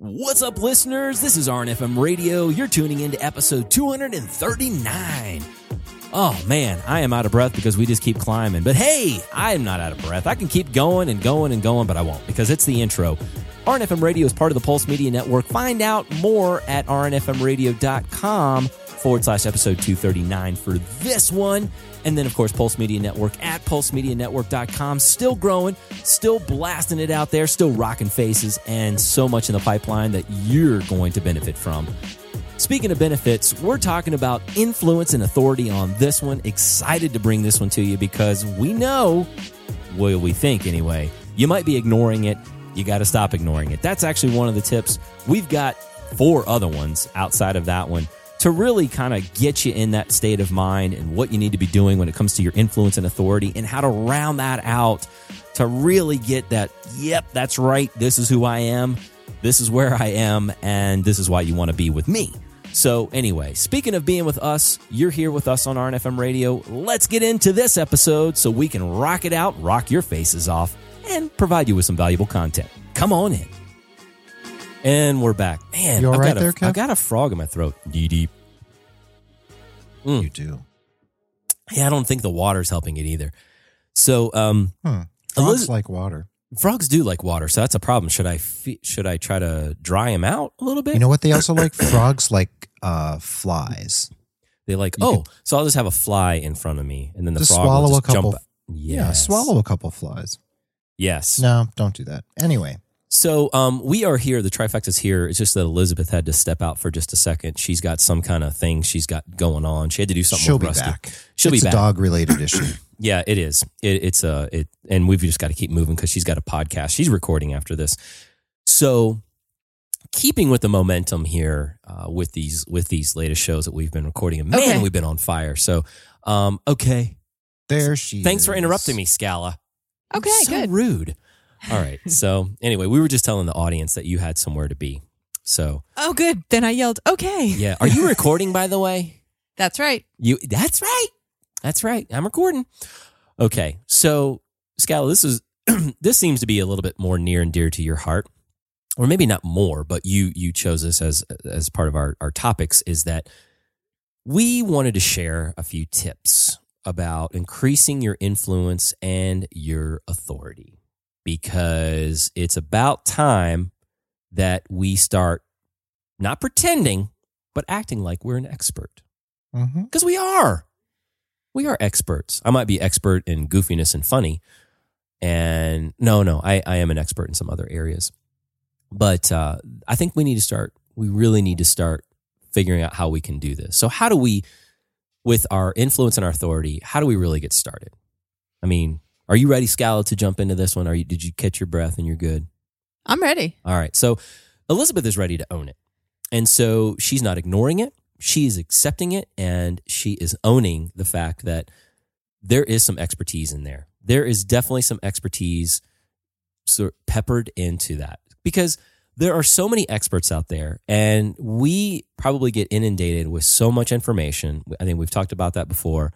What's up, listeners? This is RNFM Radio. You're tuning into episode 239. Oh man, I am out of breath because we just keep climbing. But hey, I am not out of breath. I can keep going and going and going, but I won't because it's the intro. RNFM Radio is part of the Pulse Media Network. Find out more at rnfmradio.com forward slash episode 239 for this one. And then, of course, Pulse Media Network at pulsemedianetwork.com. Still growing, still blasting it out there, still rocking faces, and so much in the pipeline that you're going to benefit from. Speaking of benefits, we're talking about influence and authority on this one. Excited to bring this one to you because we know, well, we think anyway, you might be ignoring it. You got to stop ignoring it. That's actually one of the tips. We've got four other ones outside of that one to really kind of get you in that state of mind and what you need to be doing when it comes to your influence and authority and how to round that out to really get that, yep, that's right. This is who I am. This is where I am. And this is why you want to be with me. So, anyway, speaking of being with us, you're here with us on RNFM Radio. Let's get into this episode so we can rock it out, rock your faces off, and provide you with some valuable content. Come on in. And we're back. Man, You all I've, right got there, a, Kev? I've got a frog in my throat. Deep, deep. Mm. You do. Yeah, I don't think the water's helping it either. So, um, Hmm. Frogs like water. frogs do like water, so that's a problem. Should I fe- should I try to dry them out a little bit? You know what they also like? Frogs like uh, flies. they like. you Oh, so I'll just have a fly in front of me, and then the frog swallow will a just couple- jump. Yeah, swallow a couple flies. Yes. No, don't do that. Anyway, So um, we are here. The trifecta's here. It's just that Elizabeth had to step out for just a second. She's got some kind of thing she's got going on. She had to do something she'll be Rusty. back. She'll it's be a back. dog related issue. Yeah, it is. It, it's a it, and we've just got to keep moving because she's got a podcast. She's recording after this. So, keeping with the momentum here uh, with these with these latest shows that we've been recording, and man, Okay. we've been on fire. So, um, okay, There she. thanks for interrupting me, Scala. Okay, so good. rude. All right. So, anyway, we were just telling the audience that you had somewhere to be. So, Oh, good. Then I yelled, okay. yeah, are you recording? By the way, That's right. You that's right. That's right. I'm recording. Okay. So, Scala, this is this seems to be a little bit more near and dear to your heart. Or maybe not more, but you you chose this as as part of our our topics is that we wanted to share a few tips about increasing your influence and your authority because it's about time that we start not pretending but acting like we're an expert because we are. We are experts. I might be expert in goofiness and funny. And no, no, I, I am an expert in some other areas. But uh, I think we need to start, we really need to start figuring out how we can do this. So, how do we, with our influence and our authority, how do we really get started? I mean, are you ready, Scala, to jump into this one? Are you, did you catch your breath and you're good? I'm ready. All right. So Elizabeth is ready to own it. And so she's not ignoring it. She is accepting it and she is owning the fact that there is some expertise in there. There is definitely some expertise sort of peppered into that because there are so many experts out there and we probably get inundated with so much information. I think we've talked about that before.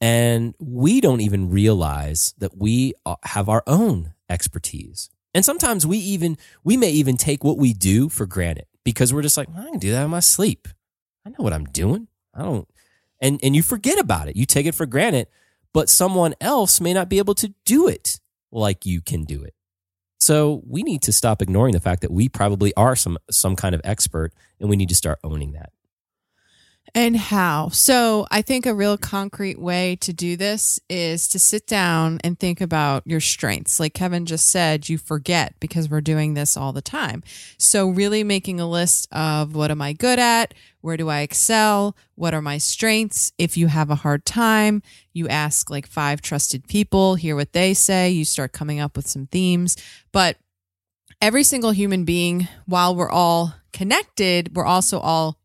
And we don't even realize that we uh, have our own expertise. And sometimes we even we may even take what we do for granted because we're just like, I can do that in my sleep. I know what I'm doing. I don't and and you forget about it. You take it for granted, but someone else may not be able to do it like you can do it. So we need to stop ignoring the fact that we probably are some some kind of expert and we need to start owning that. And how? So, I think a real concrete way to do this is to sit down and think about your strengths. Like Kevin just said, you forget because we're doing this all the time. So, really making a list of what am I good at? Where do I excel? What are my strengths? If you have a hard time, you ask like five trusted people, hear what they say, you start coming up with some themes. But every single human being, while we're all connected, we're also all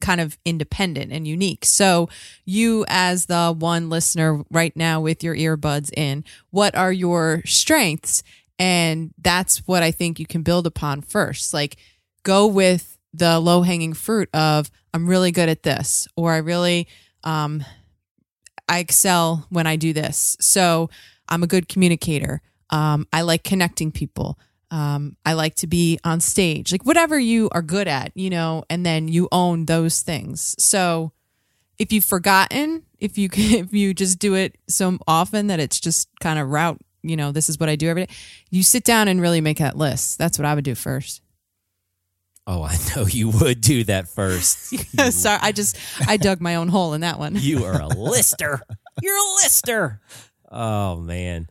kind of independent and unique. So, you, as the one listener right now with your earbuds in, what are your strengths? And that's what I think you can build upon first. Like, go with the low hanging fruit of, I'm really good at this, or I really, um, I excel when I do this. So, I'm a good communicator. Um, I like connecting people. Um, I like to be on stage, like whatever you are good at, you know, and then you own those things. So if you've forgotten, if you if you just do it so often that it's just kind of route, you know, this is what I do every day. You sit down and really make that list. That's what I would do first. Oh, I know you would do that first. Sorry, I just I dug my own hole in that one. you are a lister. You're a lister. Oh man.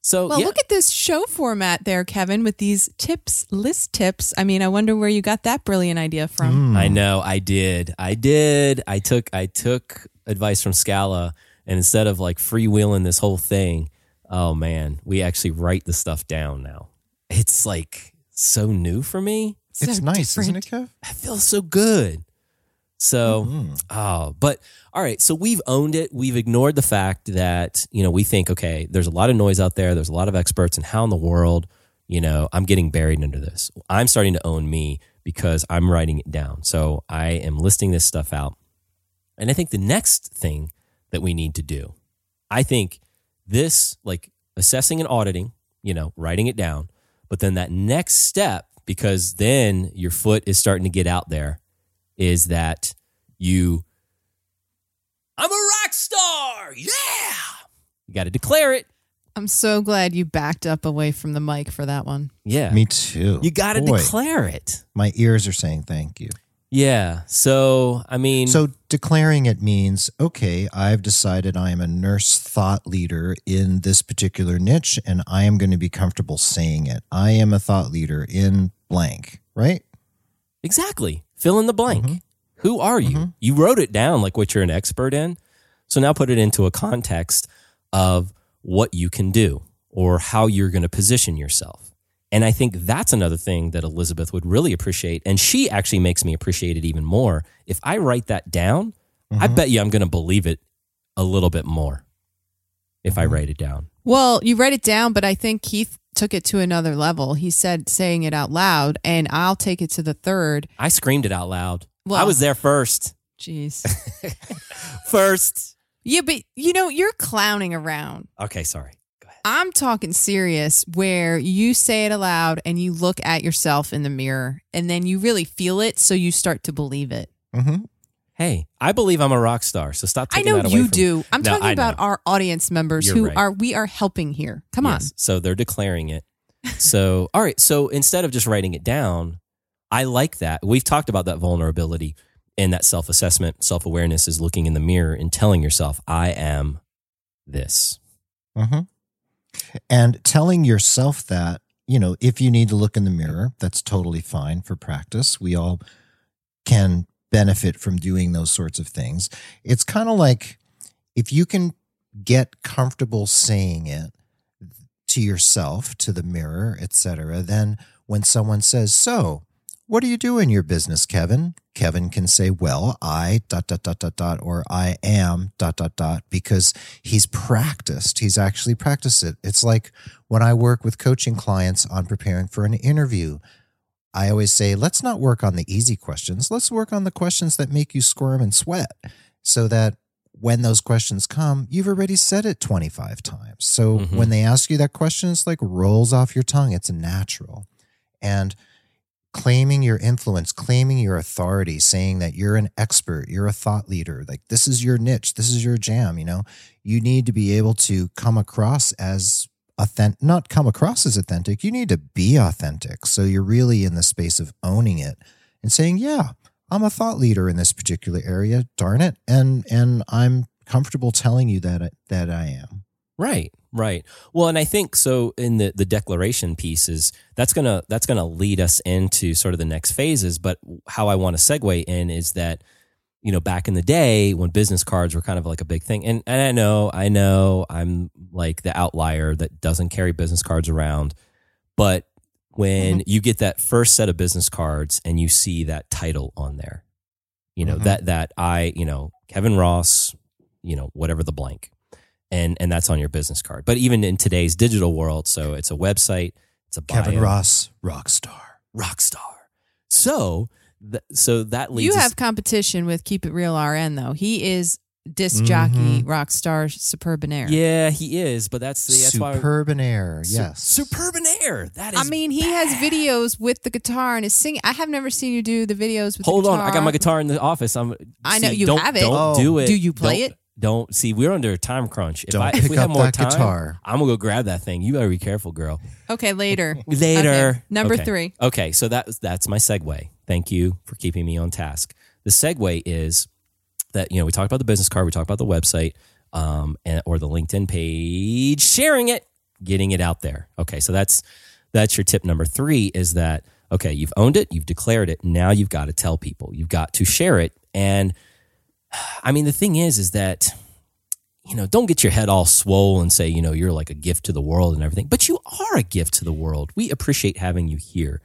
So Well, yeah, look at this show format there, Kevin, with these tips, list tips. I mean, I wonder where you got that brilliant idea from. Hmm. I know I did. I did. I took I took advice from Scala and instead of like freewheeling this whole thing, oh man, we actually write the stuff down now. It's like so new for me. It's So nice, isn't it, different. Kev? I feel so good. So, Mhm. oh, but all right. So we've owned it. We've ignored the fact that, you know, we think, okay, there's a lot of noise out there. There's a lot of experts, and how in the world, you know, I'm getting buried under this. I'm starting to own me because I'm writing it down. So I am listing this stuff out. And I think the next thing that we need to do, I think this, like assessing and auditing, you know, writing it down, but then that next step, because then your foot is starting to get out there, is that you, I'm a rock star. Yeah. You got to declare it. I'm so glad you backed up away from the mic for that one. Yeah. Me too. you got to Boy, declare it. My ears are saying thank you. Yeah. So, I mean, So declaring it means, okay, I've decided I am a nurse thought leader in this particular niche and I am going to be comfortable saying it. I am a thought leader in blank, right? Exactly. Fill in the blank. Mhm. Who are you? Mhm. You wrote it down like what you're an expert in. So now put it into a context of what you can do or how you're going to position yourself. And I think that's another thing that Elizabeth would really appreciate. And she actually makes me appreciate it even more. If I write that down, I Mhm. bet you I'm going to believe it a little bit more if I Mhm. write it down. Well, you write it down, but I think Keith took it to another level. He said saying it out loud, and I'll take it to the third. I screamed it out loud. I was there first. Jeez. First. yeah, but you know, you're clowning around. Okay, sorry. Go ahead. I'm talking serious where you say it aloud and you look at yourself in the mirror and then you really feel it so you start to believe it. Mm-hmm. Hey, I believe I'm a rock star. So stop I know that away you from do. I'm No, talking I about know. our audience members You're who right. are we are helping here. Come on. So they're declaring it. So, all right. So instead of just writing it down, I like that. We've talked about that vulnerability and that self assessment, self awareness is looking in the mirror and telling yourself, I am this. Mm-hmm. And telling yourself that, you know, if you need to look in the mirror, that's totally fine for practice. We all can benefit from doing those sorts of things. It's kind of like if you can get comfortable saying it to yourself, to the mirror, etc., then when someone says, "So, what do you do in your business, Kevin?" Kevin can say, "Well, I dot dot dot dot dot or I am dot dot dot because he's practiced. He's actually practiced it. It's like when I work with coaching clients on preparing for an interview. I always say, let's not work on the easy questions. Let's work on the questions that make you squirm and sweat so that when those questions come, you've already said it 25 times. So Mhm. when they ask you that question, it's like rolls off your tongue. It's natural. And claiming your influence, claiming your authority, saying that you're an expert, you're a thought leader, like this is your niche, this is your jam, you know, you need to be able to come across as authentic, not come across as authentic, you need to be authentic. So you're really in the space of owning it and saying, yeah, I'm a thought leader in this particular area, darn it. And, and I'm comfortable telling you that, that I am. Right, right. Well, and I think so in the the declaration pieces, that's gonna that's gonna lead us into sort of the next phases. But how I want to segue in is that you know back in the day when business cards were kind of like a big thing, and and I know I know I'm like the outlier that doesn't carry business cards around, but when you get that first set of business cards and you see that title on there, you know Mhm. that that I you know Kevin Ross, you know whatever the blank and and that's on your business card. But even in today's digital world, so it's a website, it's a bio, Kevin Ross, rock star. rock star. So th- so that leads You us- have competition with Keep It Real RN though. He is disc mm-hmm. jockey, rock star, superbinaire. Yeah, he is, but that's the that's why Superbinaire, yes. Superbinaire. That is I mean, he has videos with the guitar and is singing. I have never seen you do the videos with Hold the on. I got my guitar in the office. I'm. I know, you don't, have it. Don't Oh. do it. Do you play Don't- it? Don't see. We're under a time crunch. If Don't I if pick we have up more that time, guitar. I'm gonna go grab that thing. You better be careful, girl. Okay, later. Later. Okay, number Okay. three. Okay, so that that's my segue. Thank you for keeping me on task. The segue is that you know we talked about the business card, we talked about the website, um, and, or the LinkedIn page, sharing it, getting it out there. Okay, so that's that's your tip number three. Is that okay? You've owned it, you've declared it. Now you've got to tell people. You've got to share it. And I mean, the thing is, is that you know, don't get your head all swole and say, you know, you're like a gift to the world and everything. But you are a gift to the world. We appreciate having you here.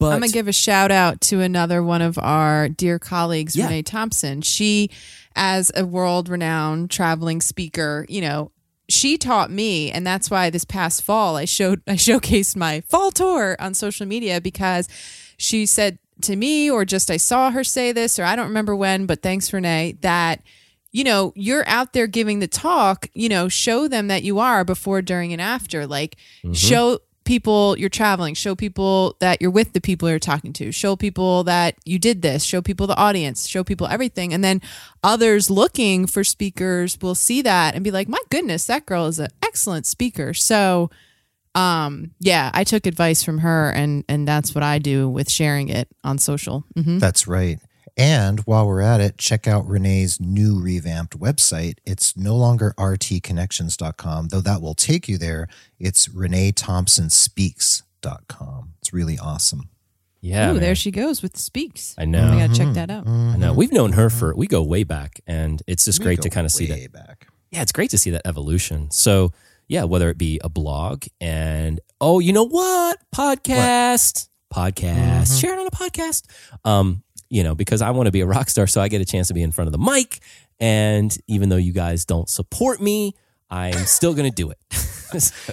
But I'm gonna give a shout out to another one of our dear colleagues, Yeah. Renee Thompson. She, as a world renowned traveling speaker, you know, she taught me, and that's why this past fall I showed I showcased my fall tour on social media because she said to me, or just I saw her say this, or I don't remember when, but thanks, Renee, that you know, you're out there giving the talk, you know, show them that you are before, during, and after. Like, mm-hmm. show people you're traveling, show people that you're with the people you're talking to, show people that you did this, show people the audience, show people everything. And then others looking for speakers will see that and be like, my goodness, that girl is an excellent speaker. So, um, yeah, I took advice from her and, and that's what I do with sharing it on social. hmm That's right. And while we're at it, check out Renee's new revamped website. It's no longer rtconnections.com, though that will take you there. It's reneethompsonspeaks.com. It's really awesome. yeah, Ooh, man. there she goes with the speaks. I know. I gotta check mm-hmm. that out. Mm-hmm. I know. We've known her for we go way back, and it's just We great to kind of see that. way back. Yeah, it's great to see that evolution. So yeah, whether it be a blog and oh, you know what, podcast, podcast, mm-hmm. share it on a podcast. Um, you know, because I want to be a rock star, so I get a chance to be in front of the mic. And even though you guys don't support me, I'm still going to do it.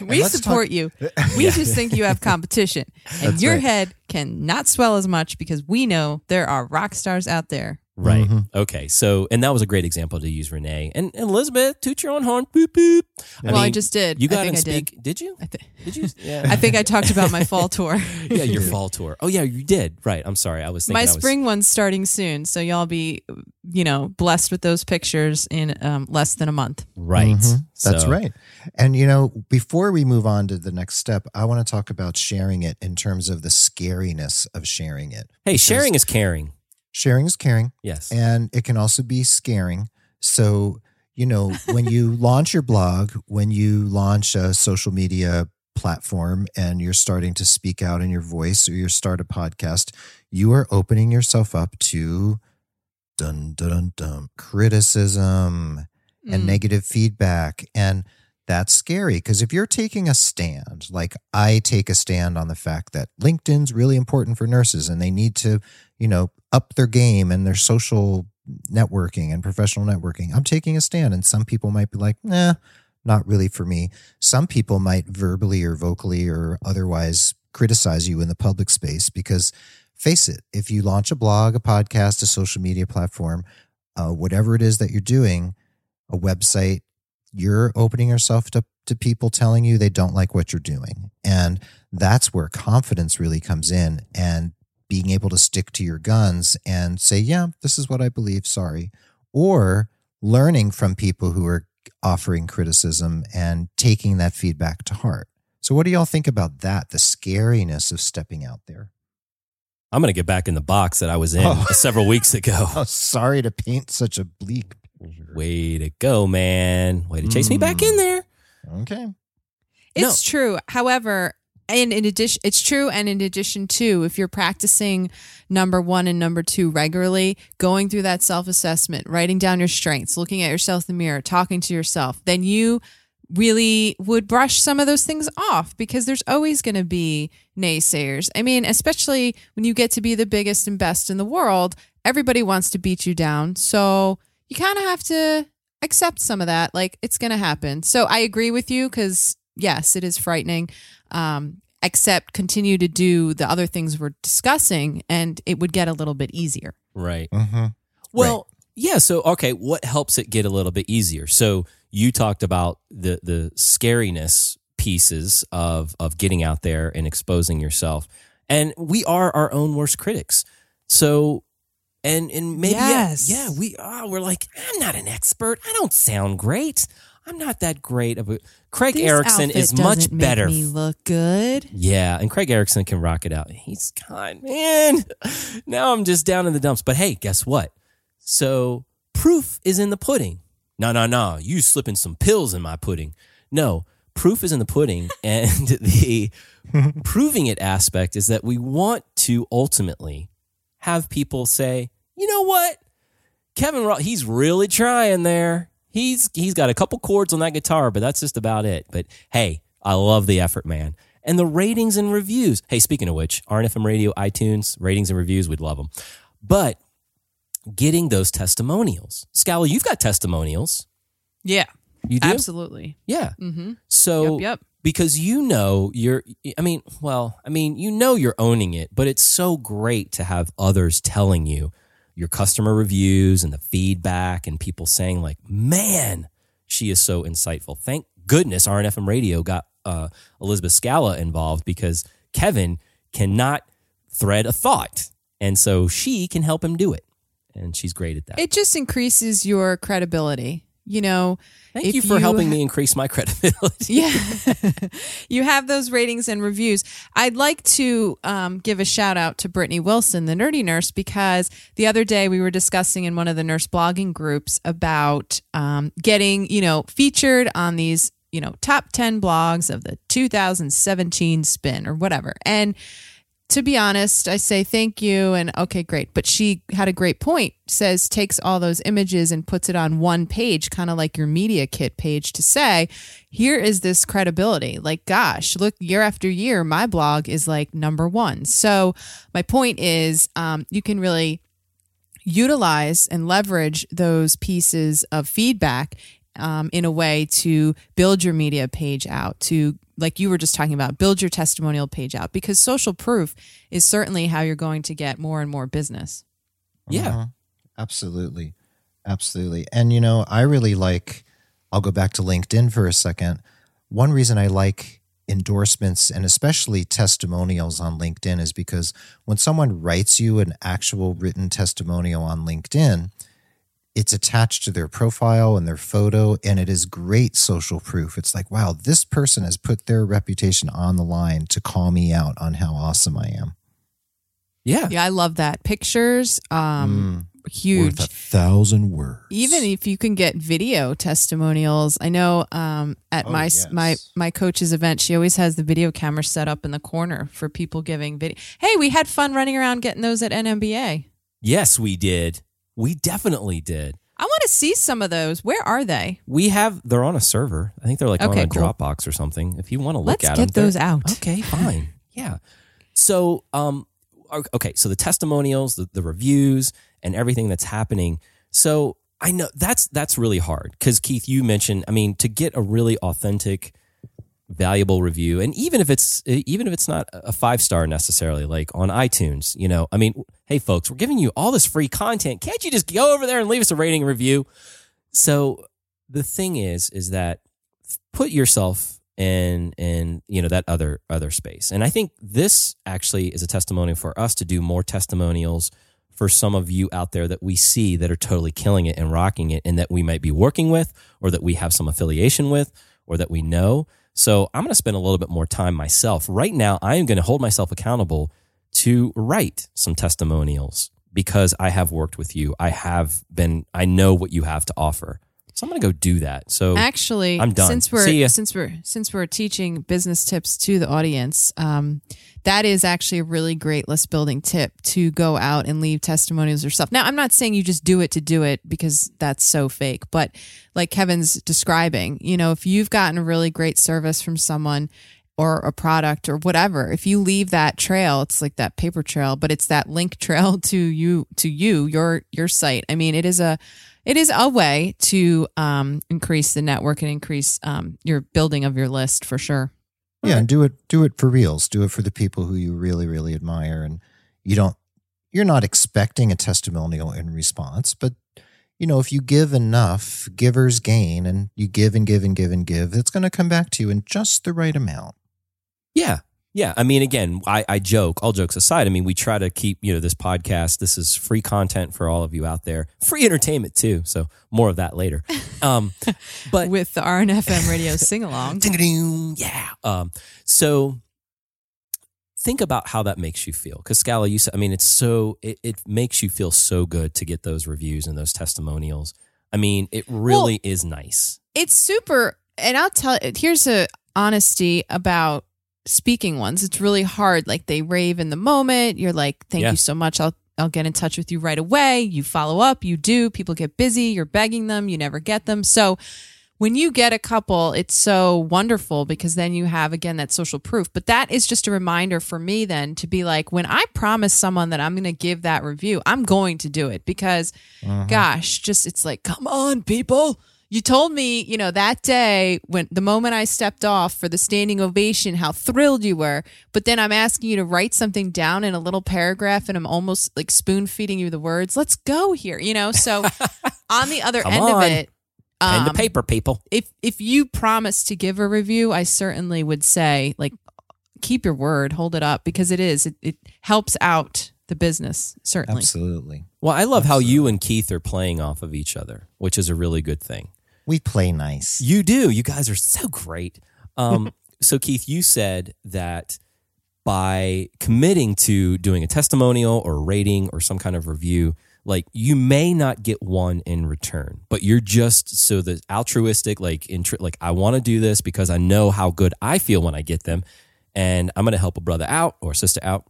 We support you. We just think you have competition. And That's your right. head cannot swell as much because we know there are rock stars out there. Right. Mhm. Okay. So, and that was a great example to use Renee and, and Elizabeth. Toot your own horn. Boop boop. well, I just did. You I got think to I did. speak. Did. you? I, thi- Did you? Yeah. I think I talked about my fall tour. yeah, your fall tour. Oh yeah, you did. Right. I'm sorry. I was thinking. my I was, spring one's starting soon, so y'all be, you know, blessed with those pictures in um, less than a month. Right. Mhm. That's right. And you know, before we move on to the next step, I want to talk about sharing it in terms of the scariness of sharing it. Hey, sharing is caring. Sharing is caring, Yes. and it can also be scaring. So, you know, when you launch your blog, when you launch a social media platform and you're starting to speak out in your voice or you start a podcast, you are opening yourself up to dun dun dun, dun criticism and Mm. negative feedback. And that's scary because if you're taking a stand, like I take a stand on the fact that LinkedIn's really important for nurses and they need to, you know, up their game and their social networking and professional networking. I'm taking a stand, and some people might be like, nah, not really for me. Some people might verbally or vocally or otherwise criticize you in the public space because face it, if you launch a blog, a podcast, a social media platform, uh, whatever it is that you're doing, a website, you're opening yourself to, to people telling you they don't like what you're doing. And that's where confidence really comes in and being able to stick to your guns and say, yeah, this is what I believe, sorry. Or learning from people who are offering criticism and taking that feedback to heart. So, what do y'all think about that? The scariness of stepping out there. I'm going to get back in the box that I was in Oh. several weeks ago. Oh, sorry to paint such a bleak picture. Way to go, man. Way to chase me back Mm. in there. Okay. It's true. However, and in addition, it's true. And in addition to, if you're practicing number one and number two regularly, going through that self assessment, writing down your strengths, looking at yourself in the mirror, talking to yourself, then you really would brush some of those things off because there's always going to be naysayers. I mean, especially when you get to be the biggest and best in the world, everybody wants to beat you down. So you kind of have to accept some of that. Like it's going to happen. So I agree with you because, yes, it is frightening. Um, except continue to do the other things we're discussing and it would get a little bit easier. Right. Mm-hmm. Well, Yeah. So, okay, what helps it get a little bit easier? So, you talked about the the scariness pieces of of getting out there and exposing yourself, and we are our own worst critics. So, and and maybe Yes. yeah, yeah, we are. We're like, I'm not an expert. I don't sound great. I'm not that great of a. Craig This Erickson is much better. Me look good. Yeah, and Craig Erickson can rock it out. He's kind, man. Now I'm just down in the dumps. But hey, guess what? So proof is in the pudding. No, no, no. You slipping some pills in my pudding. No, proof is in the pudding. And the proving it aspect is that we want to ultimately have people say, you know what? Kevin Ross, he's really trying there. He's he's got a couple chords on that guitar, but that's just about it. But hey, I love the effort, man. And the ratings and reviews. Hey, speaking of which, RNFM Radio, iTunes, ratings and reviews, we'd love them. But getting those testimonials. Scala, you've got testimonials. Yeah, You do? absolutely. Yeah. Mm-hmm. So Yep, yep. because you know you're I mean, well, I mean, you know you're owning it, but it's so great to have others telling you your customer reviews and the feedback and people saying like, "Man, she is so insightful." Thank goodness RNFM Radio got uh, Elizabeth Scala involved because Kevin cannot thread a thought, and so she can help him do it, and she's great at that. It just increases your credibility. You know, Thank you for you helping me increase my credibility. yeah. You have those ratings and reviews. I'd like to um, give a shout out to Brittney Wilson the nerdy nurse because the other day we were discussing in one of the nurse blogging groups about um, getting you know featured on these you know top 10 blogs of the 2017 spin or whatever. And to be honest, I say thank you and okay, great. But she had a great point. Says takes all those images and puts it on one page, kind of like your media kit page, to say, here is this credibility. Like, gosh, look, year after year, my blog is like number one. So my point is, um, you can really utilize and leverage those pieces of feedback um, in a way to build your media page out to like you were just talking about build your testimonial page out because social proof is certainly how you're going to get more and more business Yeah. Mhm. Absolutely. Absolutely. And, you know, I really like, I'll go back to LinkedIn for a second. One reason I like endorsements and especially testimonials on LinkedIn is because when someone writes you an actual written testimonial on LinkedIn, it's attached to their profile and their photo, and it is great social proof. It's like, wow, this person has put their reputation on the line to call me out on how awesome I am. Yeah. yeah i love that pictures um huge Worth a thousand words. even if you can get video testimonials i know um, at Oh, my yes. my my coach's event she always has the video camera set up in the corner for people giving video hey we had fun running around getting those at NNBA Yes, we did. We definitely did. i want to see some of those where are they We have they're on a server. I think they're like Okay, on a cool. Dropbox or something. If you want to look let's at get them, those out Okay, fine. yeah. So, um, okay, so the testimonials, the, the reviews, and everything that's happening. So I know that's that's really hard because Keith, you mentioned. I mean, to get a really authentic, valuable review, and even if it's even if it's not a five star necessarily, like on iTunes, you know, I mean, hey folks, we're giving you all this free content. Can't you just go over there and leave us a rating review? So the thing is, is that put yourself in in you know that other other space, and I think this actually is a testimony for us to do more testimonials for some of you out there that we see that are totally killing it and rocking it, and that we might be working with, or that we have some affiliation with, or that we know. So I'm going to spend a little bit more time myself. Right now, I am going to hold myself accountable to write some testimonials because I have worked with you. I have been, I know what you have to offer. So I'm going to go do that. So Actually, I'm done. Since we're See since we're since we're teaching business tips to the audience, um, that is actually a really great list building tip to go out and leave testimonials yourself. Now, I'm not saying you just do it to do it because that's so fake, but like Kevin's describing, you know, if you've gotten a really great service from someone or a product or whatever, if you leave that trail, it's like that paper trail, but it's that link trail to you to you your your site. I mean, it is a it is a way to um, increase the network and increase um, your building of your list for sure. Yeah, and do it do it for reals. Do it for the people who you really really admire and you don't you're not expecting a testimonial in response, but you know, if you give enough, givers gain, and you give and give and give and give, it's going to come back to you in just the right amount. Yeah. Yeah. I mean, again, I, I joke, all jokes aside, I mean, we try to keep, you know, this podcast, this is free content for all of you out there, free entertainment too. So more of that later. Um, but with the RNFM radio sing along. Yeah. Um, so think about how that makes you feel. Because Scala, you said, I mean, it's so it, it makes you feel so good to get those reviews and those testimonials. I mean, it really is nice. It's super. And I'll tell here's a honesty about speaking ones. It's really hard. Like they rave in the moment. You're like, thank Yeah. you so much. I'll I'll get in touch with you right away. You follow up, you do. People get busy, you're begging them, you never get them. So when you get a couple, it's so wonderful because then you have again that social proof. But that is just a reminder for me then to be like, when I promise someone that I'm going to give that review, I'm going to do it because, uh-huh. gosh, just it's like, come on, people. You told me, you know, that day when the moment I stepped off for the standing ovation, how thrilled you were. But then I'm asking you to write something down in a little paragraph and I'm almost like spoon feeding you the words. Let's go here, you know? So on the other Come end of it, Pen to um, paper, people. if if you promise to give a review, I certainly would say like keep your word, hold it up because it is it, it helps out the business certainly. Absolutely. Well, I love how you and Keith are playing off of each other, which is a really good thing. We play nice. You do. You guys are so great. Um, so, Keith, you said that by committing to doing a testimonial or rating or some kind of review, like you may not get one in return, but you're just so the altruistic, like, intri- like I want to do this because I know how good I feel when I get them, and I'm going to help a brother out or sister out.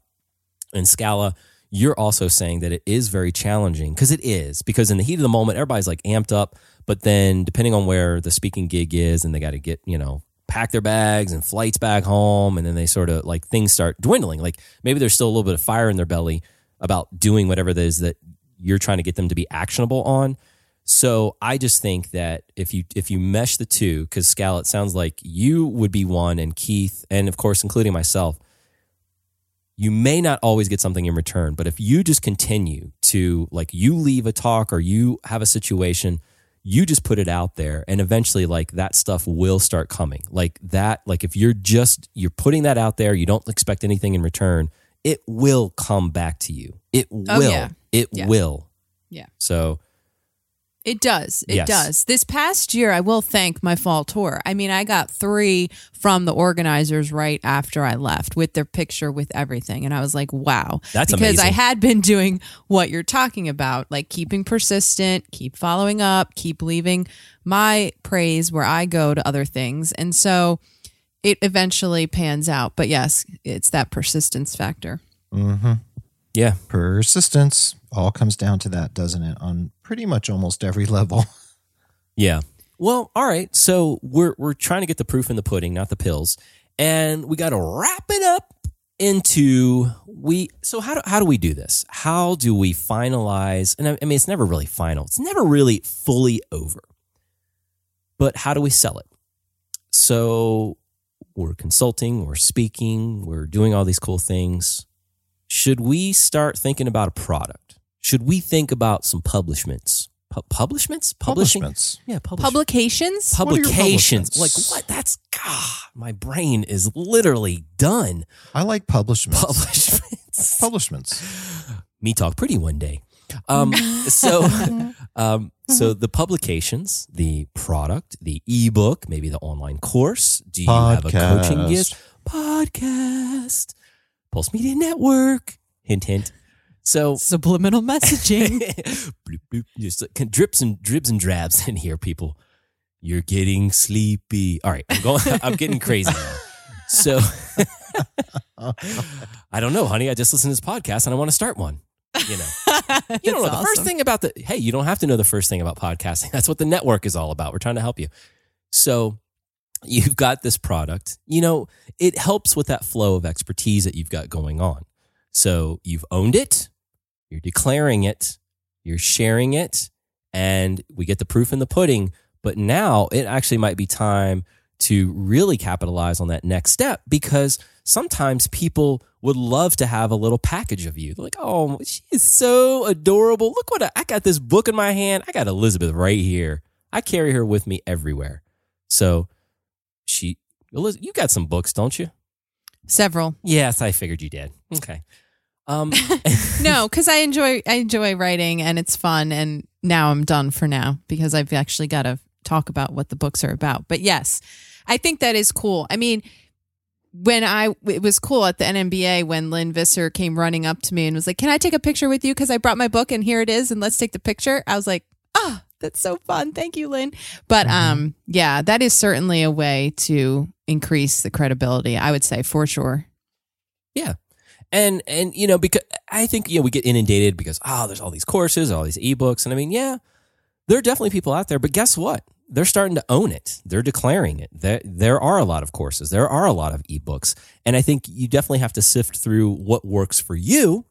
And Scala, you're also saying that it is very challenging because it is because in the heat of the moment, everybody's like amped up, but then depending on where the speaking gig is, and they got to get you know pack their bags and flights back home, and then they sort of like things start dwindling. Like maybe there's still a little bit of fire in their belly about doing whatever it is that you're trying to get them to be actionable on. So I just think that if you if you mesh the two, because Scal, it sounds like you would be one, and Keith, and of course including myself, you may not always get something in return. But if you just continue to like you leave a talk or you have a situation, you just put it out there, and eventually like that stuff will start coming. Like that, like if you're just you're putting that out there, you don't expect anything in return, it will come back to you. It oh, will. Oh, yeah. It Yeah. will. Yeah. So It does. It Yes. does. This past year, I will thank my fall tour. I mean, I got three from the organizers right after I left with their picture with everything. And I was like, wow. That's because I had been doing what you're talking about, like keeping persistent, keep following up, keep leaving my praise where I go to other things. And so it eventually pans out. But yes, it's that persistence factor. hmm yeah, Persistence all comes down to that, doesn't it? On pretty much almost every level. Yeah. Well, all right. So we're we're trying to get the proof in the pudding, not the pills, and we got to wrap it up into we. So how do how do we do this? How do we finalize? And I, I mean, it's never really final. It's never really fully over. But how do we sell it? So we're consulting, we're speaking, we're doing all these cool things. Should we start thinking about a product? Should we think about some publishments? Pu- publishments? Publishing? Publishments. Yeah, publish- Publications? What publications. Like what? That's God. My brain is literally done. I like publishments. Publishments. Publishments. Me talk pretty one day. Um, so, um, so the publications, the product, the ebook, maybe the online course. Do you have a coaching Podcast. gift? Podcast. Pulse Media Network. Hint, hint. So Subliminal messaging. bloop, bloop, just drips and dribs and drabs in here, people. You're getting sleepy. All right, I'm going. I'm getting crazy now. So I don't know, honey. I just listened to this podcast and I want to start one. You know, you don't know the first thing about the. Hey, you don't have to know the first thing about podcasting. That's what the network is all about. We're trying to help you. So you've got this product. You know, it helps with that flow of expertise that you've got going on. So you've owned it, you're declaring it, you're sharing it, and we get the proof in the pudding. But now it actually might be time to really capitalize on that next step because sometimes people would love to have a little package of you. They're like, oh, she is so adorable. Look what I, I got this book in my hand. I got Elizabeth right here. I carry her with me everywhere. So she, Eliz- you got some books, don't you? Several. Yes, I figured you did. Okay. Um, no, because I enjoy I enjoy writing and it's fun. And now I'm done for now because I've actually got to talk about what the books are about. But yes, I think that is cool. I mean, when I it was cool at the NNBA when Lynn Visser came running up to me and was like, "Can I take a picture with you? Because I brought my book and here it is, and let's take the picture." I was like, "Ah, that's so fun! Thank you, Lynn." But um, yeah, that is certainly a way to increase the credibility. I would say for sure. Yeah. And and you know because I think you know we get inundated because oh there's all these courses, all these ebooks and I mean yeah, there are definitely people out there but guess what? They're starting to own it. They're declaring it. There there are a lot of courses. There are a lot of ebooks. And I think you definitely have to sift through what works for you.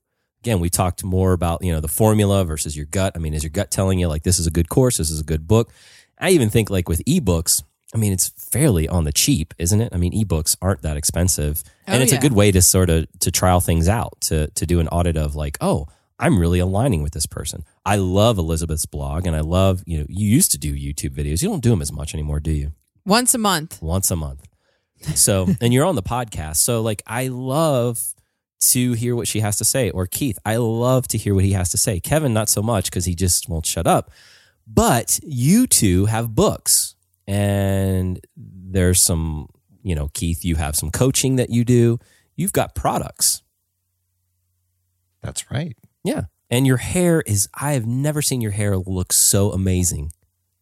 Again, we talked more about, you know, the formula versus your gut. I mean, is your gut telling you like this is a good course, this is a good book? I even think like with ebooks, I mean, it's fairly on the cheap, isn't it? I mean, ebooks aren't that expensive, oh, and Oh, it's a good way to sort of to trial things out, to to do an audit of like, oh, I'm really aligning with this person. I love Elizabeth's blog, and I love you know you used to do YouTube videos. You don't do them as much anymore, do you? Once a month. Once a month. So, and you're on the podcast, so like I love to hear what she has to say, or Keith, I love to hear what he has to say. Kevin, not so much because he just won't shut up. But you two have books, and there's some, you know, Keith, you have some coaching that you do. You've got products. That's right. Yeah. And your hair is, I have never seen your hair look so amazing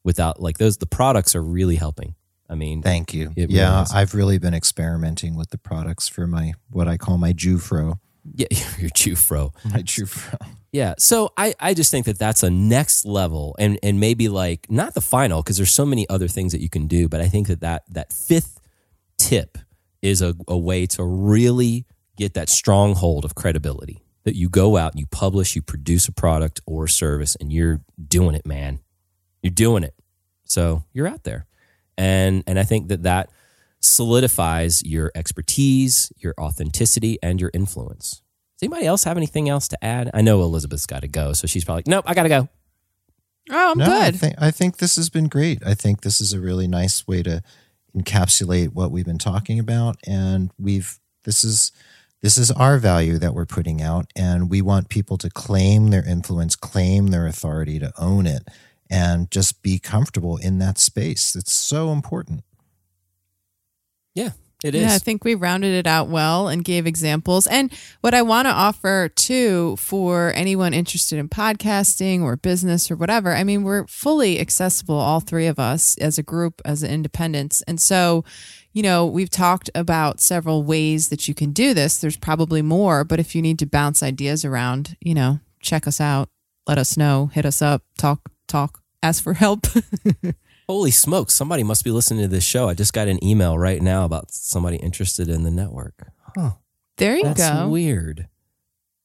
without, like, those, the products are really helping. I mean, Thank you. Really yeah, is. I've really been experimenting with the products for my what I call my Jufro. yeah, your Jufro. My Jufro. Yeah. So I, I just think that that's a next level and, and maybe like not the final because there's so many other things that you can do. But I think that that, that fifth tip is a, a way to really get that stronghold of credibility that you go out, and you publish, you produce a product or service and you're doing it, man. You're doing it. So you're out there. And, and I think that that solidifies your expertise, your authenticity, and your influence. Does anybody else have anything else to add? I know Elizabeth's got to go, so she's probably like, nope, I got to go. Oh, I'm no, I good. think I think this has been great. I think this is a really nice way to encapsulate what we've been talking about, and we've this is this is our value that we're putting out, and we want people to claim their influence, claim their authority, to own it, and just be comfortable in that space. It's so important. Yeah, it is. Yeah, I think we rounded it out well and gave examples. And what I want to offer too for anyone interested in podcasting or business or whatever, I mean, we're fully accessible, all three of us as a group, as an independence. And so, you know, we've talked about several ways that you can do this. There's probably more, but if you need to bounce ideas around, you know, check us out, let us know, hit us up, talk, talk, ask for help. Holy smokes, somebody must be listening to this show. I just got an email right now about somebody interested in the network. Huh. there you That's go. weird.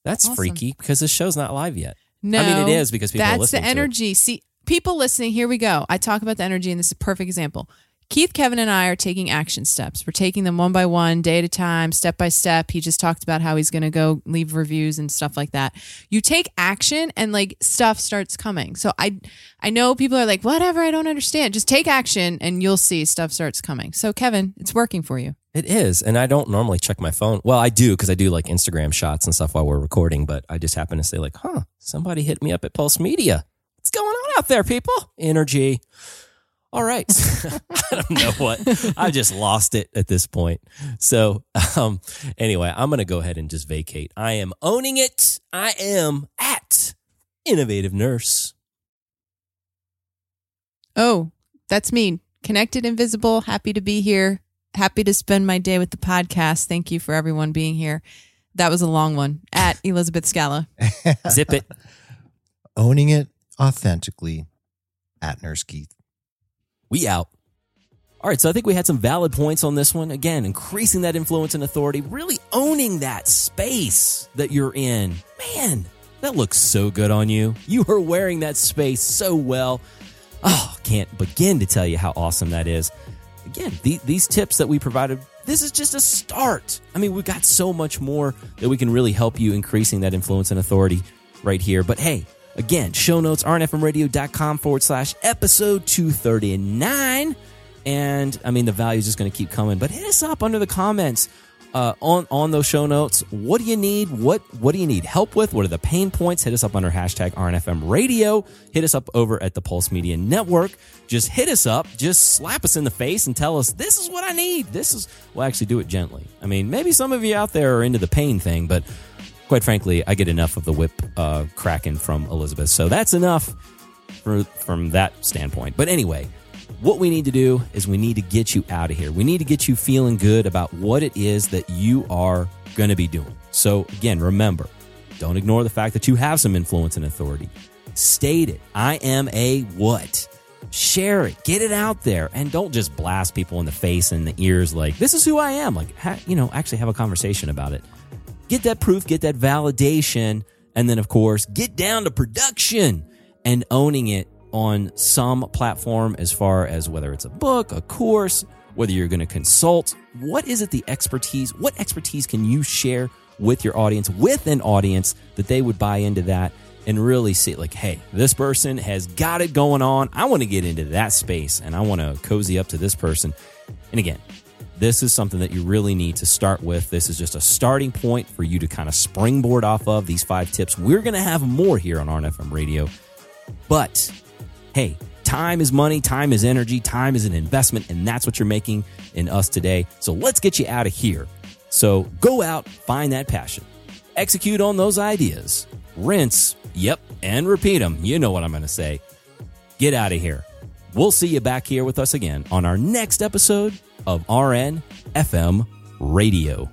That's Awesome. freaky because this show's not live yet. No, I mean, it is because people are that's the listening to it. energy. See, people listening. Here we go. I talk about the energy, and this is a perfect example. Keith, Kevin, and I are taking action steps. We're taking them one by one, day at a time, step by step. He just talked about how he's going to go leave reviews and stuff like that. You take action, and like stuff starts coming. So I, I know people are like, whatever, I don't understand. Just take action, and you'll see stuff starts coming. So Kevin, it's working for you. It is. And I don't normally check my phone. Well, I do because I do like Instagram shots and stuff while we're recording, but I just happen to say, like, huh, somebody hit me up at Pulse Media. What's going on out there, people? Energy. All right. I don't know what. I just lost it at this point. So, um, anyway, I'm going to go ahead and just vacate. I am owning it. I am at Innovative Nurse. Oh, that's me. Connected Invisible. Happy to be here. Happy to spend my day with the podcast. Thank you for everyone being here. That was a long one. At Elizabeth Scala. Zip it. Owning it authentically at Nurse Keith. We out. All right, so I think we had some valid points on this one. Again, increasing that influence and authority, really owning that space that you're in. Man, that looks so good on you. You are wearing that space so well. Oh, can't begin to tell you how awesome that is. again, the, these tips that we provided, this is just a start. I mean, we've got so much more that we can really help you increasing that influence and authority right here. But hey, again, show notes, rnfmradio.com forward slash episode 239. And I mean, the value is just going to keep coming, but hit us up under the comments uh, on on those show notes. What do you need? What what do you need help with? What are the pain points? Hit us up under hashtag RNFM Radio. Hit us up over at the Pulse Media Network. Just hit us up. Just slap us in the face and tell us this is what I need. This is well, actually do it gently. I mean, maybe some of you out there are into the pain thing, but quite frankly, I get enough of the whip uh, cracking from Elizabeth, so that's enough for, from that standpoint. But anyway what we need to do is we need to get you out of here. We need to get you feeling good about what it is that you are going to be doing. So, again, remember, don't ignore the fact that you have some influence and authority. State it. I am a what? Share it, get it out there, and don't just blast people in the face and the ears like, this is who I am. Like, ha- you know, actually have a conversation about it. Get that proof, get that validation, and then, of course, get down to production and owning it on some platform as far as whether it's a book, a course, whether you're going to consult. What is it the expertise? What expertise can you share with your audience, with an audience that they would buy into that and really see like, hey, this person has got it going on. I want to get into that space and I want to cozy up to this person. And again, this is something that you really need to start with. This is just a starting point for you to kind of springboard off of these five tips. We're going to have more here on RNFM Radio. But hey, time is money, time is energy, time is an investment, and that's what you're making in us today. So let's get you out of here. So go out, find that passion, execute on those ideas, rinse, yep, and repeat them. You know what I'm going to say. Get out of here. We'll see you back here with us again on our next episode of RN FM Radio.